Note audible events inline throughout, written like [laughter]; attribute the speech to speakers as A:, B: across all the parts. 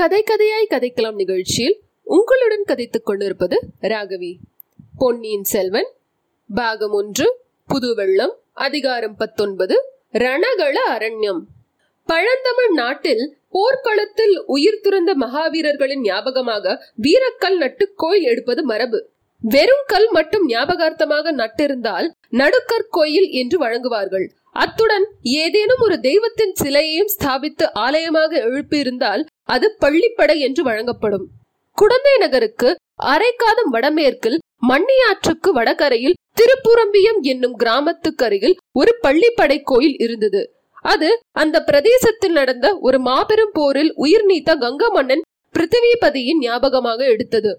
A: கதை கதையாய் கதைக்கலாம் நிகழ்ச்சியில் உங்களுடன் கதைத்துக் கொண்டிருப்பது ராகவி பொன்னியின் செல்வன் பாகம் ஒன்று புதுவெள்ளம் அதிகாரம் பத்தொன்பது ரணகள அரண்யம் பழந்தமிழ் நாட்டில் போர்க்களத்தில் உயிர் துறந்த மகாவீரர்களின் ஞாபகமாக வீரக்கல் நட்டு கோயில் எடுப்பது மரபு வெறும் கல் மட்டும் ஞாபகார்த்தமாக நட்டிருந்தால் நடுக்கற்கோயில் என்று வழங்குவார்கள் அத்துடன் ஏதேனும் ஒரு தெய்வத்தின் சிலையையும் ஸ்தாபித்து ஆலயமாக எழுப்பியிருந்தால் அது பள்ளிப்படை என்று வழங்கப்படும் குடந்தை நகருக்கு அரைக்காதம் வடமேற்கில் மண்ணியாற்றுக்கு வடகரையில் திருப்புரம்பியம் என்னும் அருகில் ஒரு பள்ளிப்படை கோயில் இருந்தது அது அந்த பிரதேசத்தில் நடந்த ஒரு மாபெரும் போரில் உயிர் நீத்த கங்க மன்னன் பிருத்திவிபதியின் ஞாபகமாக எடுத்தது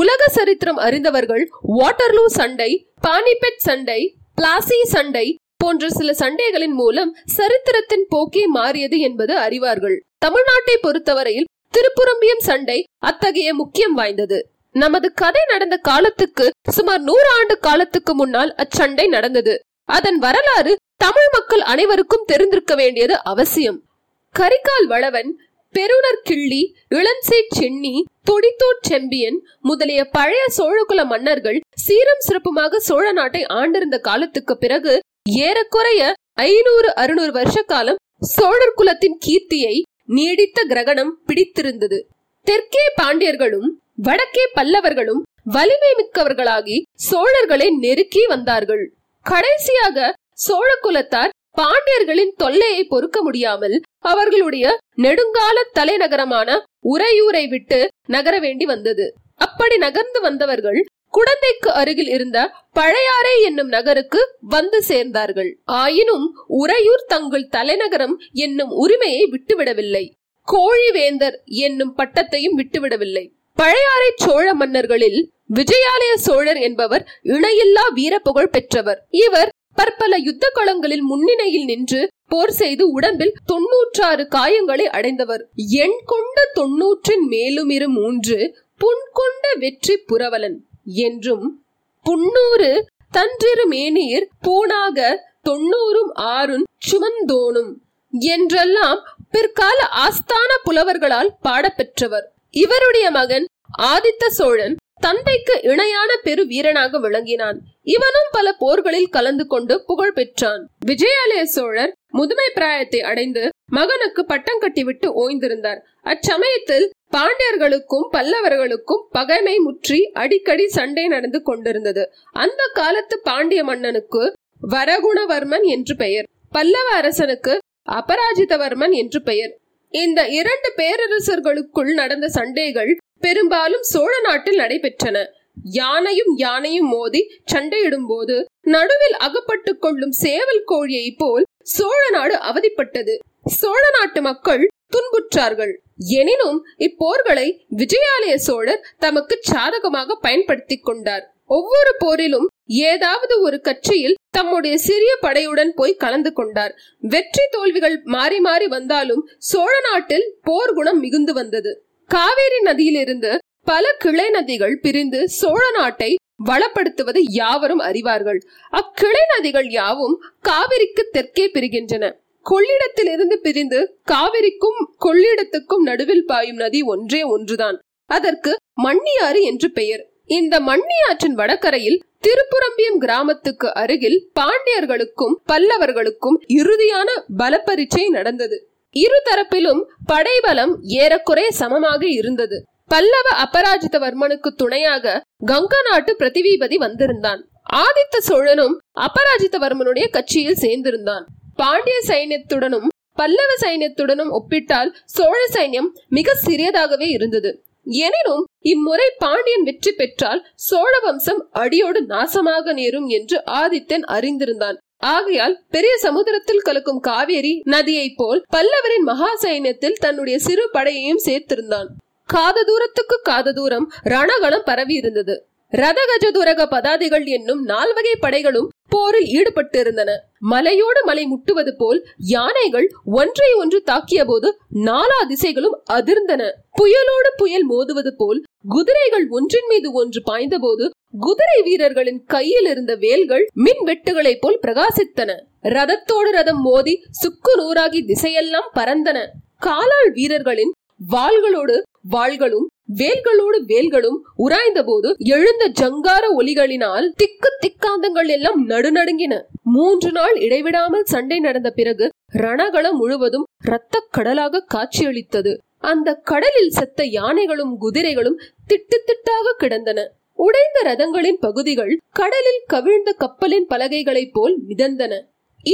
A: உலக சரித்திரம் அறிந்தவர்கள் வாட்டர்லூ சண்டை பானிபெட் சண்டை பிளாசி சண்டை போன்ற சில சண்டைகளின் மூலம் சரித்திரத்தின் போக்கே மாறியது என்பது அறிவார்கள் தமிழ்நாட்டை பொறுத்தவரையில் திருப்புரம்பியம் சண்டை அத்தகைய முக்கியம் வாய்ந்தது நமது கதை நடந்த காலத்துக்கு சுமார் நூறு ஆண்டு காலத்துக்கு முன்னால் அச்சண்டை நடந்தது அதன் வரலாறு தமிழ் மக்கள் அனைவருக்கும் தெரிந்திருக்க வேண்டியது அவசியம் கரிகால் வளவன் பெருணர் கிள்ளி இளஞ்சே சென்னி தொடித்தோர் செம்பியன் முதலிய பழைய சோழகுல மன்னர்கள் சீரம் சிறப்புமாக சோழ நாட்டை ஆண்டிருந்த காலத்துக்கு பிறகு ஏறக்குறைய ஐநூறு அறுநூறு வருஷ காலம் சோழர் குலத்தின் கீர்த்தியை நீடித்த கிரகணம் பிடித்திருந்தது தெற்கே பாண்டியர்களும் வடக்கே பல்லவர்களும் வலிமை மிக்கவர்களாகி சோழர்களை நெருக்கி வந்தார்கள் கடைசியாக சோழ குலத்தார் பாண்டியர்களின் தொல்லையை பொறுக்க முடியாமல் அவர்களுடைய நெடுங்கால தலைநகரமான உறையூரை விட்டு நகர வேண்டி வந்தது அப்படி நகர்ந்து வந்தவர்கள் குடந்தைக்கு அருகில் இருந்த பழையாறை என்னும் நகருக்கு வந்து சேர்ந்தார்கள் ஆயினும் உறையூர் தங்கள் தலைநகரம் என்னும் உரிமையை விட்டுவிடவில்லை கோழிவேந்தர் என்னும் பட்டத்தையும் விட்டுவிடவில்லை பழையாறை சோழ மன்னர்களில் விஜயாலய சோழர் என்பவர் இணையில்லா வீரப்புகழ் பெற்றவர் இவர் பற்பல யுத்த களங்களில் முன்னிணையில் நின்று போர் செய்து உடம்பில் தொன்னூற்றாறு காயங்களை அடைந்தவர் எண் கொண்ட தொன்னூற்றின் மேலும் இரு மூன்று புண்கொண்ட வெற்றி புரவலன் என்றும் புன்னூறு தன்றிரு மேனீர் பூணாக தொன்னூறும் ஆறும் சுமந்தோனும் என்றெல்லாம் பிற்கால ஆஸ்தான புலவர்களால் பாடப்பெற்றவர் இவருடைய மகன் ஆதித்த சோழன் தந்தைக்கு இணையான பெரு வீரனாக விளங்கினான் இவனும் பல போர்களில் கலந்து கொண்டு புகழ் பெற்றான் விஜயாலய சோழர் முதுமை பிராயத்தை அடைந்து மகனுக்கு பட்டம் கட்டிவிட்டு ஓய்ந்திருந்தார் அச்சமயத்தில் பாண்டியர்களுக்கும் பல்லவர்களுக்கும் பகைமை முற்றி அடிக்கடி சண்டை நடந்து கொண்டிருந்தது அந்த காலத்து பாண்டிய மன்னனுக்கு வரகுணவர்மன் என்று பெயர் பல்லவ அரசனுக்கு அபராஜிதவர்மன் என்று பெயர் இந்த இரண்டு பேரரசர்களுக்குள் நடந்த சண்டைகள் பெரும்பாலும் சோழ நாட்டில் நடைபெற்றன யானையும் யானையும் மோதி சண்டையிடும் போது நடுவில் அகப்பட்டுக் கொள்ளும் சேவல் கோழியை போல் சோழ நாடு அவதிப்பட்டது சோழ நாட்டு மக்கள் துன்புற்றார்கள் எனினும் இப்போர்களை விஜயாலய சோழர் தமக்கு சாதகமாக பயன்படுத்தி கொண்டார் ஒவ்வொரு போரிலும் ஏதாவது ஒரு கட்சியில் தம்முடைய சிறிய படையுடன் போய் கலந்து கொண்டார் வெற்றி தோல்விகள் மாறி மாறி வந்தாலும் சோழ நாட்டில் போர் குணம் மிகுந்து வந்தது காவேரி நதியிலிருந்து பல கிளை நதிகள் பிரிந்து சோழ நாட்டை வளப்படுத்துவது யாவரும் அறிவார்கள் அக்கிளை நதிகள் யாவும் காவிரிக்கு தெற்கே பிரிகின்றன கொள்ளிடத்திலிருந்து பிரிந்து காவிரிக்கும் கொள்ளிடத்துக்கும் நடுவில் பாயும் நதி ஒன்றே ஒன்றுதான் அதற்கு மண்ணியாறு என்று பெயர் இந்த மண்ணியாற்றின் வடகரையில் திருப்புரம்பியம் கிராமத்துக்கு அருகில் பாண்டியர்களுக்கும் பல்லவர்களுக்கும் இறுதியான பரீட்சை நடந்தது இருதரப்பிலும் படைபலம் ஏறக்குறைய சமமாக இருந்தது பல்லவ அபராஜிதவர்மனுக்கு துணையாக கங்க நாட்டு பிரதிவீபதி வந்திருந்தான் ஆதித்த சோழனும் அபராஜிதவர்மனுடைய கட்சியில் சேர்ந்திருந்தான் பாண்டிய சைன்யத்துடனும் பல்லவ சைன்யத்துடனும் ஒப்பிட்டால் சோழ சைன்யம் மிக சிறியதாகவே இருந்தது எனினும் இம்முறை பாண்டியன் வெற்றி பெற்றால் சோழ வம்சம் அடியோடு நாசமாக நேரும் என்று ஆதித்தன் அறிந்திருந்தான் ஆகையால் பெரிய சமுதிரத்தில் கலக்கும் காவேரி நதியைப் போல் பல்லவரின் மகா சைன்யத்தில் தன்னுடைய சிறு படையையும் சேர்த்திருந்தான் காத தூரத்துக்கு காத தூரம் ரணகலம் பரவி இருந்தது ரதகஜதுரக பதாதிகள் என்னும் நால்வகை படைகளும் போரில் ஈடுபட்டிருந்தன மலையோடு மலை முட்டுவது போல் யானைகள் ஒன்றை ஒன்று தாக்கிய போது நாலா திசைகளும் அதிர்ந்தன புயலோடு புயல் மோதுவது போல் குதிரைகள் ஒன்றின் மீது ஒன்று பாய்ந்தபோது குதிரை வீரர்களின் கையில் இருந்த வேல்கள் மின் வெட்டுகளைப் போல் பிரகாசித்தன ரதத்தோடு ரதம் மோதி சுக்கு நூறாகி திசையெல்லாம் பறந்தன காலாள் வீரர்களின் வாள்களோடு வாள்களும் வேல்களோடு வேல்களும் உராய்ந்த போது எழுந்த ஜங்கார ஒலிகளினால் திக்கு திக்காந்தங்கள் எல்லாம் நடுநடுங்கின மூன்று நாள் இடைவிடாமல் சண்டை நடந்த பிறகு ரணகளம் முழுவதும் இரத்த கடலாக காட்சியளித்தது அந்த கடலில் செத்த யானைகளும் குதிரைகளும் திட்டு திட்டாக கிடந்தன உடைந்த ரதங்களின் பகுதிகள் கடலில் கவிழ்ந்த கப்பலின் பலகைகளைப் போல் மிதந்தன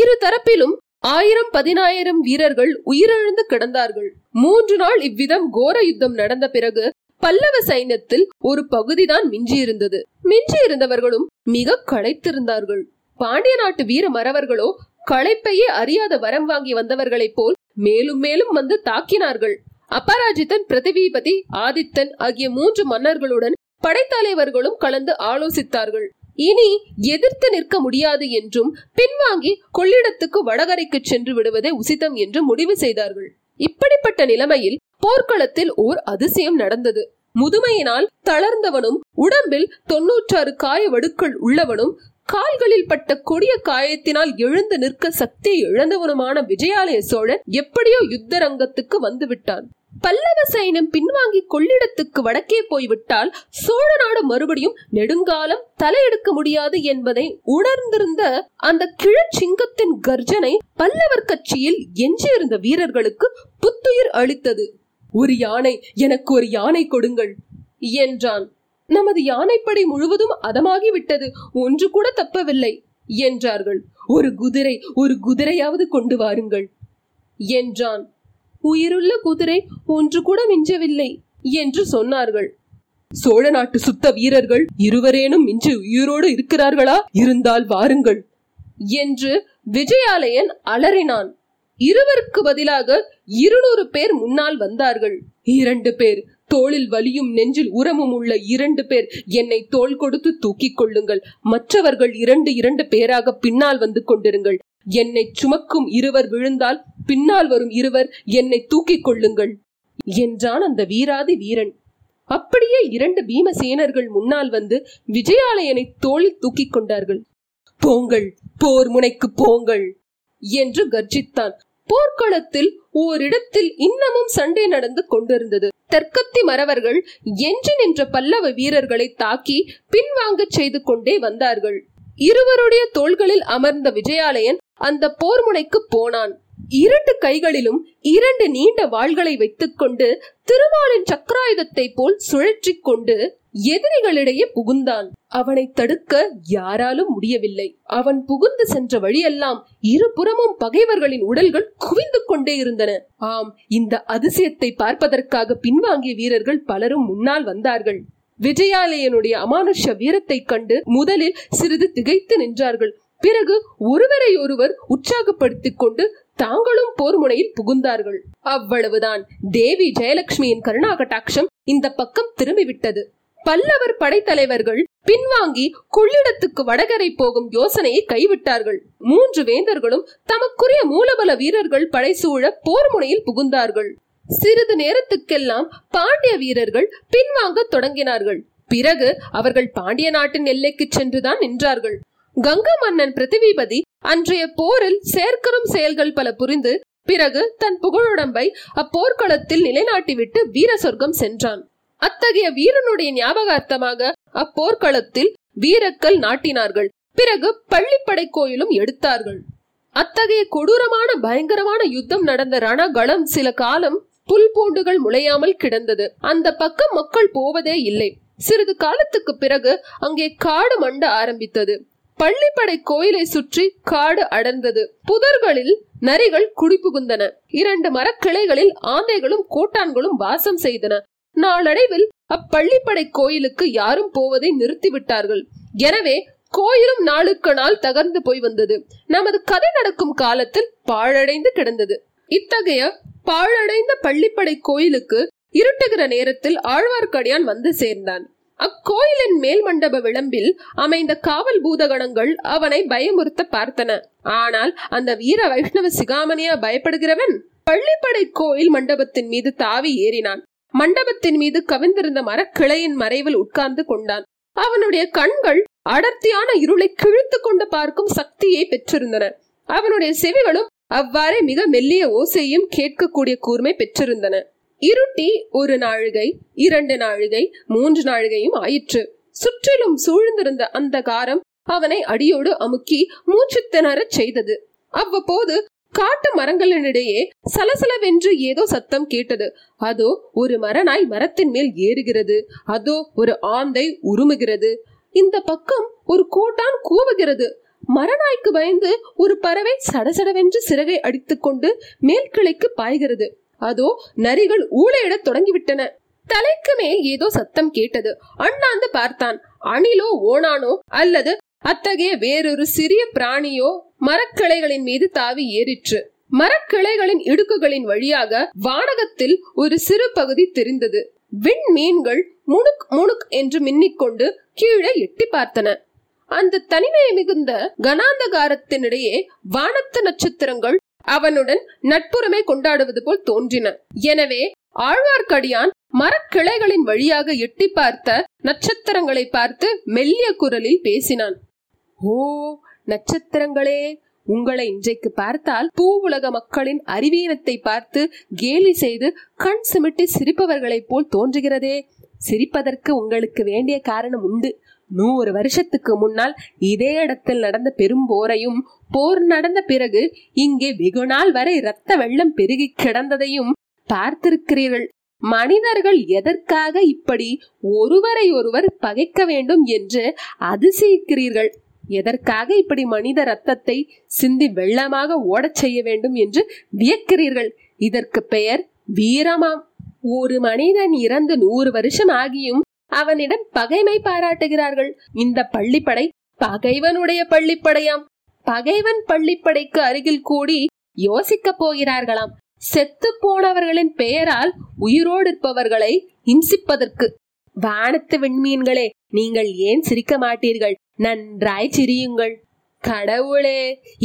A: இரு தரப்பிலும் ஆயிரம் பதினாயிரம் வீரர்கள் உயிரிழந்து கிடந்தார்கள் மூன்று நாள் இவ்விதம் கோர யுத்தம் நடந்த பிறகு பல்லவ சைன்யத்தில் ஒரு பகுதிதான் மிஞ்சியிருந்தது மிஞ்சியிருந்தவர்களும் மிக களைத்திருந்தார்கள் பாண்டிய நாட்டு வீர மறவர்களோ களைப்பையே அறியாத வரம் வாங்கி வந்தவர்களைப் போல் மேலும் மேலும் வந்து தாக்கினார்கள் அபராஜித்தன் பிரதிபீபதி ஆதித்தன் ஆகிய மூன்று மன்னர்களுடன் படைத்தலைவர்களும் கலந்து ஆலோசித்தார்கள் இனி எதிர்த்து நிற்க முடியாது என்றும் பின்வாங்கி கொள்ளிடத்துக்கு வடகரைக்கு சென்று விடுவதே உசிதம் என்று முடிவு செய்தார்கள் இப்படிப்பட்ட நிலைமையில் போர்க்களத்தில் ஓர் அதிசயம் நடந்தது முதுமையினால் தளர்ந்தவனும் உடம்பில் தொன்னூற்றாறு காய வடுக்கள் உள்ளவனும் கால்களில் பட்ட கொடிய காயத்தினால் எழுந்து நிற்க சக்தியை இழந்தவனுமான விஜயாலய சோழன் எப்படியோ யுத்த ரங்கத்துக்கு வந்துவிட்டான் பல்லவ சைனம் பின்வாங்கி கொள்ளிடத்துக்கு வடக்கே போய்விட்டால் சோழ நாடு மறுபடியும் நெடுங்காலம் தலையெடுக்க முடியாது என்பதை உணர்ந்திருந்த அந்த கிழச்சிங்கத்தின் கர்ஜனை பல்லவர் கட்சியில் எஞ்சியிருந்த வீரர்களுக்கு புத்துயிர் அளித்தது ஒரு யானை எனக்கு ஒரு யானை கொடுங்கள் என்றான் நமது யானைப்படை முழுவதும் அதமாகிவிட்டது ஒன்று கூட தப்பவில்லை என்றார்கள் ஒரு குதிரை ஒரு குதிரையாவது கொண்டு வாருங்கள் என்றான் உயிருள்ள குதிரை ஒன்று கூட மிஞ்சவில்லை என்று சொன்னார்கள் சோழ நாட்டு சுத்த வீரர்கள் இருவரேனும் மிஞ்சி உயிரோடு இருக்கிறார்களா இருந்தால் வாருங்கள் என்று விஜயாலயன் அலறினான் இருவருக்கு பதிலாக இருநூறு பேர் முன்னால் வந்தார்கள் இரண்டு பேர் தோளில் வலியும் நெஞ்சில் உரமும் உள்ள இரண்டு பேர் என்னை தோல் கொடுத்து தூக்கிக் கொள்ளுங்கள் மற்றவர்கள் இரண்டு இரண்டு பேராக பின்னால் வந்து கொண்டிருங்கள் என்னை சுமக்கும் இருவர் விழுந்தால் பின்னால் வரும் இருவர் என்னை தூக்கிக் கொள்ளுங்கள் என்றான் அந்த வீராதி வீரன் அப்படியே இரண்டு பீமசேனர்கள் முன்னால் வந்து விஜயாலயனை தோளில் தூக்கிக் கொண்டார்கள் போங்கள் போர் முனைக்கு போங்கள் என்று கர்ஜித்தான் போர்க்களத்தில் ஓரிடத்தில் இன்னமும் சண்டை நடந்து கொண்டிருந்தது தெற்கத்தி மறவர்கள் என்று நின்ற பல்லவ வீரர்களை தாக்கி பின்வாங்கச் செய்து கொண்டே வந்தார்கள் இருவருடைய தோள்களில் அமர்ந்த விஜயாலயன் அந்த போர் முனைக்கு போனான் இரண்டு கைகளிலும் இரண்டு நீண்ட வாள்களை வைத்துக்கொண்டு திருமாலின் சக்கராயுதத்தை போல் சுழற்றி கொண்டு எதிரிகளிடையே புகுந்தான் அவனை தடுக்க யாராலும் முடியவில்லை அவன் புகுந்து சென்ற வழியெல்லாம் இருபுறமும் பகைவர்களின் உடல்கள் குவிந்து கொண்டே இருந்தன ஆம் இந்த அதிசயத்தை பார்ப்பதற்காக பின்வாங்கிய வீரர்கள் பலரும் முன்னால் வந்தார்கள் விஜயாலயனுடைய அமானுஷ வீரத்தைக் கண்டு முதலில் சிறிது திகைத்து நின்றார்கள் பிறகு ஒருவரை ஒருவர் உற்சாகப்படுத்திக் கொண்டு தாங்களும் போர் முனையில் புகுந்தார்கள் அவ்வளவுதான் தேவி ஜெயலட்சுமியின் கருணா கட்டாட்சம் இந்த பக்கம் திரும்பிவிட்டது பல்லவர் படைத்தலைவர்கள் பின்வாங்கி கொள்ளிடத்துக்கு வடகரை போகும் யோசனையை கைவிட்டார்கள் மூன்று வேந்தர்களும் தமக்குரிய மூலபல வீரர்கள் படைசூழ போர் முனையில் புகுந்தார்கள் சிறிது நேரத்துக்கெல்லாம் பாண்டிய வீரர்கள் பின்வாங்க தொடங்கினார்கள் பிறகு அவர்கள் பாண்டிய நாட்டின் எல்லைக்கு சென்றுதான் நின்றார்கள் கங்க மன்னன் பிருத்திவிபதி அன்றைய போரில் சேர்க்கரும் செயல்கள் பல புரிந்து பிறகு தன் புகழுடம்பை அப்போர்க்களத்தில் நிலைநாட்டிவிட்டு வீர சொர்க்கம் சென்றான் அத்தகைய வீரனுடைய ஞாபகார்த்தமாக அப்போர்க்களத்தில் வீரக்கள் நாட்டினார்கள் பிறகு பள்ளிப்படை கோயிலும் எடுத்தார்கள் அத்தகைய கொடூரமான பயங்கரமான யுத்தம் நடந்த ரணகளம் சில காலம் புல் பூண்டுகள் முளையாமல் கிடந்தது அந்த பக்கம் மக்கள் போவதே இல்லை சிறிது காலத்துக்கு பிறகு அங்கே காடு மண்ட ஆரம்பித்தது பள்ளிப்படை கோயிலை சுற்றி காடு அடர்ந்தது புதர்களில் நரிகள் குடிபுகுந்தன இரண்டு மரக்கிளைகளில் ஆந்தைகளும் கூட்டான்களும் வாசம் செய்தன நாளடைவில் அப்பள்ளிப்படை கோயிலுக்கு யாரும் போவதை நிறுத்திவிட்டார்கள் எனவே கோயிலும் நாளுக்கு நாள் தகர்ந்து போய் வந்தது நமது கதை நடக்கும் காலத்தில் பாழடைந்து கிடந்தது இத்தகைய பாழடைந்த பள்ளிப்படை கோயிலுக்கு இருட்டுகிற நேரத்தில் ஆழ்வார்க்கடியான் வந்து சேர்ந்தான் அக்கோயிலின் மேல் மண்டப விளம்பில் அமைந்த காவல் பூதகணங்கள் அவனை பயமுறுத்த பார்த்தன ஆனால் அந்த வீர வைஷ்ணவ சிகாமணியா பயப்படுகிறவன் பள்ளிப்படை கோயில் மண்டபத்தின் மீது தாவி ஏறினான் மண்டபத்தின் மீது கவிந்திருந்த மரக்கிளையின் மறைவில் உட்கார்ந்து கொண்டான் அவனுடைய கண்கள் அடர்த்தியான இருளை கிழித்து கொண்டு பார்க்கும் சக்தியை பெற்றிருந்தன அவனுடைய செவிகளும் அவ்வாறே மிக மெல்லிய ஓசையும் கேட்கக்கூடிய கூர்மை பெற்றிருந்தன இருட்டி ஒரு நாழிகை இரண்டு நாழிகை மூன்று நாழிகையும் ஆயிற்று சுற்றிலும் சூழ்ந்திருந்த அந்த காரம் அவனை அடியோடு அமுக்கி மூச்சு திணறச் செய்தது அவ்வப்போது காட்டு மரங்களினிடையே சலசலவென்று ஏதோ சத்தம் கேட்டது அதோ ஒரு மரநாய் மரத்தின் மேல் ஏறுகிறது அதோ ஒரு ஆந்தை உருமுகிறது இந்த பக்கம் ஒரு கோட்டான் கூவுகிறது மரநாய்க்கு பயந்து ஒரு பறவை சடசடவென்று சிறகை அடித்துக்கொண்டு மேல் கிளைக்கு பாய்கிறது அதோ நரிகள் ஊழையிடத் தொடங்கிவிட்டன தலைக்கு மேல் ஏதோ சத்தம் கேட்டது அண்ணாந்து பார்த்தான் அணிலோ ஓனானோ அல்லது அத்தகைய வேறொரு சிறிய பிராணியோ மரக்கிளைகளின் மீது தாவி ஏறிற்று மரக்கிளைகளின் இடுக்குகளின் வழியாக வானகத்தில் ஒரு சிறு பகுதி தெரிந்தது விண் மீன்கள் முணுக் முணுக் என்று மின்னிக்கொண்டு கீழே எட்டி பார்த்தன அந்த தனிமை மிகுந்த கனாந்தகாரத்தினிடையே வானத்து நட்சத்திரங்கள் அவனுடன் நட்புறமை கொண்டாடுவது போல் தோன்றின எனவே ஆழ்வார்க்கடியான் மரக்கிளைகளின் வழியாக எட்டி பார்த்த நட்சத்திரங்களை பார்த்து மெல்லிய குரலில் பேசினான் ஓ நட்சத்திரங்களே உங்களை இன்றைக்கு பார்த்தால் பூ உலக மக்களின் அறிவீனத்தை பார்த்து கேலி செய்து கண் சிமிட்டி சிரிப்பவர்களைப் போல் தோன்றுகிறதே சிரிப்பதற்கு உங்களுக்கு வேண்டிய காரணம் உண்டு நூறு வருஷத்துக்கு முன்னால் இதே இடத்தில் நடந்த பெரும் போரையும் போர் நடந்த பிறகு இங்கே வெகு நாள் வரை இரத்த வெள்ளம் பெருகி கிடந்ததையும் பார்த்திருக்கிறீர்கள் மனிதர்கள் எதற்காக இப்படி ஒருவரை ஒருவர் பகைக்க வேண்டும் என்று அதிசயிக்கிறீர்கள் எதற்காக இப்படி மனித ரத்தத்தை சிந்தி வெள்ளமாக ஓடச் செய்ய வேண்டும் என்று வியக்கிறீர்கள் இதற்கு பெயர் வீரமாம் ஒரு மனிதன் இறந்து நூறு வருஷம் ஆகியும் அவனிடம் பகைமை பாராட்டுகிறார்கள் இந்த பள்ளிப்படை பகைவனுடைய பள்ளிப்படையாம் பகைவன் பள்ளிப்படைக்கு அருகில் கூடி யோசிக்க போகிறார்களாம் செத்து போனவர்களின் பெயரால் உயிரோடு இருப்பவர்களை இம்சிப்பதற்கு வானத்து விண்மீன்களே நீங்கள் ஏன் சிரிக்க மாட்டீர்கள் நன்றாய் சிரியுங்கள் கடவுளே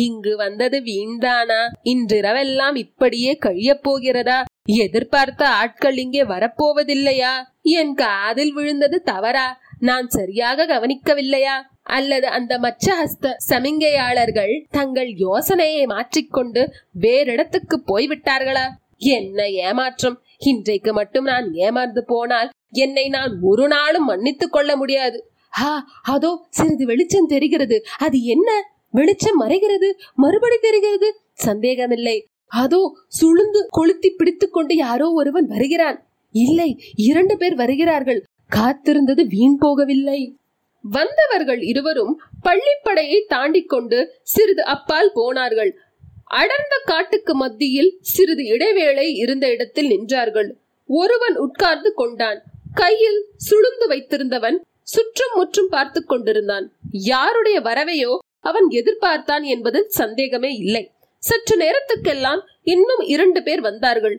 A: இங்கு வந்தது வீண்தானா இன்றிரவெல்லாம் இப்படியே கழியப் போகிறதா எதிர்பார்த்த ஆட்கள் இங்கே வரப்போவதில்லையா என் காதில் விழுந்தது தவறா நான் சரியாக கவனிக்கவில்லையா அல்லது அந்த மச்சஹஸ்த சமிங்கையாளர்கள் தங்கள் யோசனையை மாற்றிக்கொண்டு வேறிடத்துக்கு போய்விட்டார்களா என்ன ஏமாற்றம் இன்றைக்கு மட்டும் நான் ஏமாந்து போனால் என்னை நான் ஒரு நாளும் மன்னித்துக் கொள்ள முடியாது ஹா அதோ சிறிது வெளிச்சம் தெரிகிறது அது என்ன வெளிச்சம் மறைகிறது மறுபடி தெரிகிறது சந்தேகமில்லை அதோ சுழுந்து கொளுத்தி பிடித்துக் கொண்டு யாரோ ஒருவன் வருகிறான் இல்லை இரண்டு பேர் வருகிறார்கள் காத்திருந்தது வீண் போகவில்லை வந்தவர்கள் இருவரும் பள்ளிப்படையை தாண்டி கொண்டு சிறிது அப்பால் போனார்கள் அடர்ந்த காட்டுக்கு மத்தியில் சிறிது இடைவேளை இருந்த இடத்தில் நின்றார்கள் ஒருவன் உட்கார்ந்து கொண்டான் கையில் சுழுந்து வைத்திருந்தவன் சுற்றும் முற்றும் பார்த்து கொண்டிருந்தான் யாருடைய வரவையோ அவன் எதிர்பார்த்தான் என்பதில் சந்தேகமே இல்லை சற்று நேரத்துக்கெல்லாம் இன்னும் இரண்டு பேர் வந்தார்கள்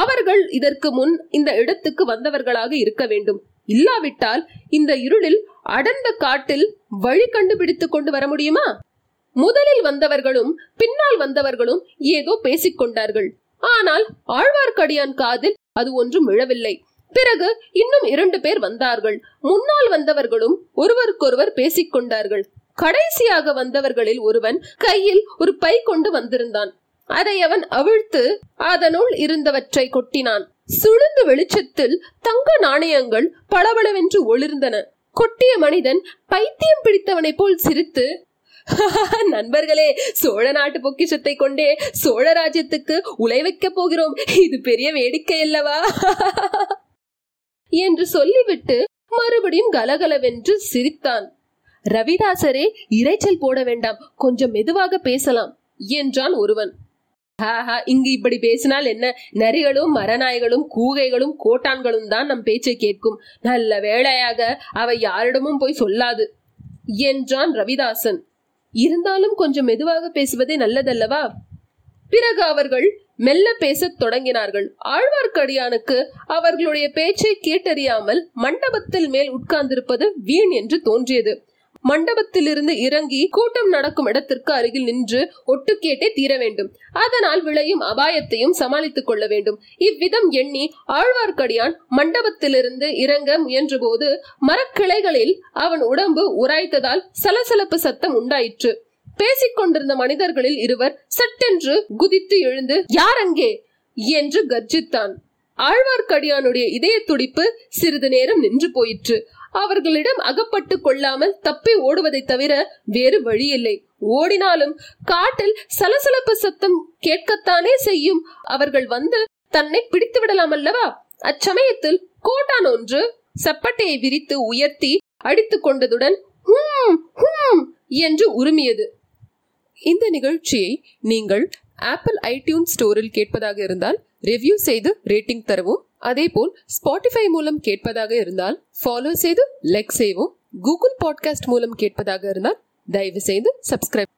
A: அவர்கள் இதற்கு முன் இந்த இடத்துக்கு வந்தவர்களாக இருக்க வேண்டும் இல்லாவிட்டால் இந்த இருளில் அடர்ந்த காட்டில் வழி கண்டுபிடித்து கொண்டு வர முடியுமா முதலில் வந்தவர்களும் பின்னால் வந்தவர்களும் ஏதோ பேசிக்கொண்டார்கள் ஆனால் ஆழ்வார்க்கடியான் காதில் அது ஒன்றும் விழவில்லை பிறகு இன்னும் இரண்டு பேர் வந்தார்கள் முன்னால் வந்தவர்களும் ஒருவருக்கொருவர் பேசிக்கொண்டார்கள் கடைசியாக வந்தவர்களில் ஒருவன் கையில் ஒரு பை கொண்டு வந்திருந்தான் அதை அவன் அவிழ்த்து அதனுள் இருந்தவற்றை கொட்டினான் சுழுந்து வெளிச்சத்தில் தங்க நாணயங்கள் பளபளவென்று ஒளிர்ந்தன கொட்டிய மனிதன் பைத்தியம் பிடித்தவனை போல் சிரித்து நண்பர்களே சோழ நாட்டு பொக்கிஷத்தை கொண்டே சோழ ராஜ்யத்துக்கு உலை வைக்க போகிறோம் இது பெரிய வேடிக்கை அல்லவா [laughs] என்று சொல்லிவிட்டு மறுபடியும் கலகலவென்று சிரித்தான் ரவிதாசரே இறைச்சல் போட வேண்டாம் கொஞ்சம் மெதுவாக பேசலாம் என்றான் ஒருவன் ஹாஹா இங்கு இப்படி பேசினால் என்ன நரிகளும் மரநாய்களும் கூகைகளும் கோட்டான்களும் தான் நம் பேச்சை கேட்கும் நல்ல வேளையாக அவை யாரிடமும் போய் சொல்லாது என்றான் ரவிதாசன் இருந்தாலும் கொஞ்சம் மெதுவாக பேசுவதே நல்லதல்லவா பிறகு அவர்கள் மெல்ல பேசத் தொடங்கினார்கள் ஆழ்வார்க்கடியானுக்கு அவர்களுடைய பேச்சை கேட்டறியாமல் மண்டபத்தில் மேல் உட்கார்ந்திருப்பது வீண் என்று தோன்றியது மண்டபத்திலிருந்து இறங்கி கூட்டம் நடக்கும் இடத்திற்கு அருகில் நின்று ஒட்டு தீர வேண்டும் அதனால் விளையும் அபாயத்தையும் சமாளித்துக் கொள்ள வேண்டும் இவ்விதம் எண்ணி ஆழ்வார்க்கடியான் மண்டபத்திலிருந்து இறங்க முயன்றபோது மரக்கிளைகளில் அவன் உடம்பு உராய்த்ததால் சலசலப்பு சத்தம் உண்டாயிற்று பேசிக் கொண்டிருந்த மனிதர்களில் இருவர் சட்டென்று குதித்து எழுந்து யார் அங்கே என்று கர்ஜித்தான் ஆழ்வார்க்கடியானுடைய இதய துடிப்பு சிறிது நேரம் நின்று போயிற்று அவர்களிடம் அகப்பட்டு கொள்ளாமல் தப்பி ஓடுவதை தவிர வேறு வழியில்லை ஓடினாலும் காட்டில் சலசலப்பு சத்தம் கேட்கத்தானே செய்யும் அவர்கள் வந்து தன்னை பிடித்து விடலாம் அல்லவா அச்சமயத்தில் கோட்டான் ஒன்று சப்பட்டையை விரித்து உயர்த்தி அடித்துக் கொண்டதுடன் ஹூம் என்று உருமியது இந்த நிகழ்ச்சியை நீங்கள் ஆப்பிள் ஐடியூன் ஸ்டோரில் கேட்பதாக இருந்தால் ரிவ்யூ செய்து ரேட்டிங் தரவும் அதேபோல் ஸ்பாட்டிஃபை மூலம் கேட்பதாக இருந்தால் ஃபாலோ செய்து லைக் செய்வோம் கூகுள் பாட்காஸ்ட் மூலம் கேட்பதாக இருந்தால் தயவு செய்து சப்ஸ்கிரைப்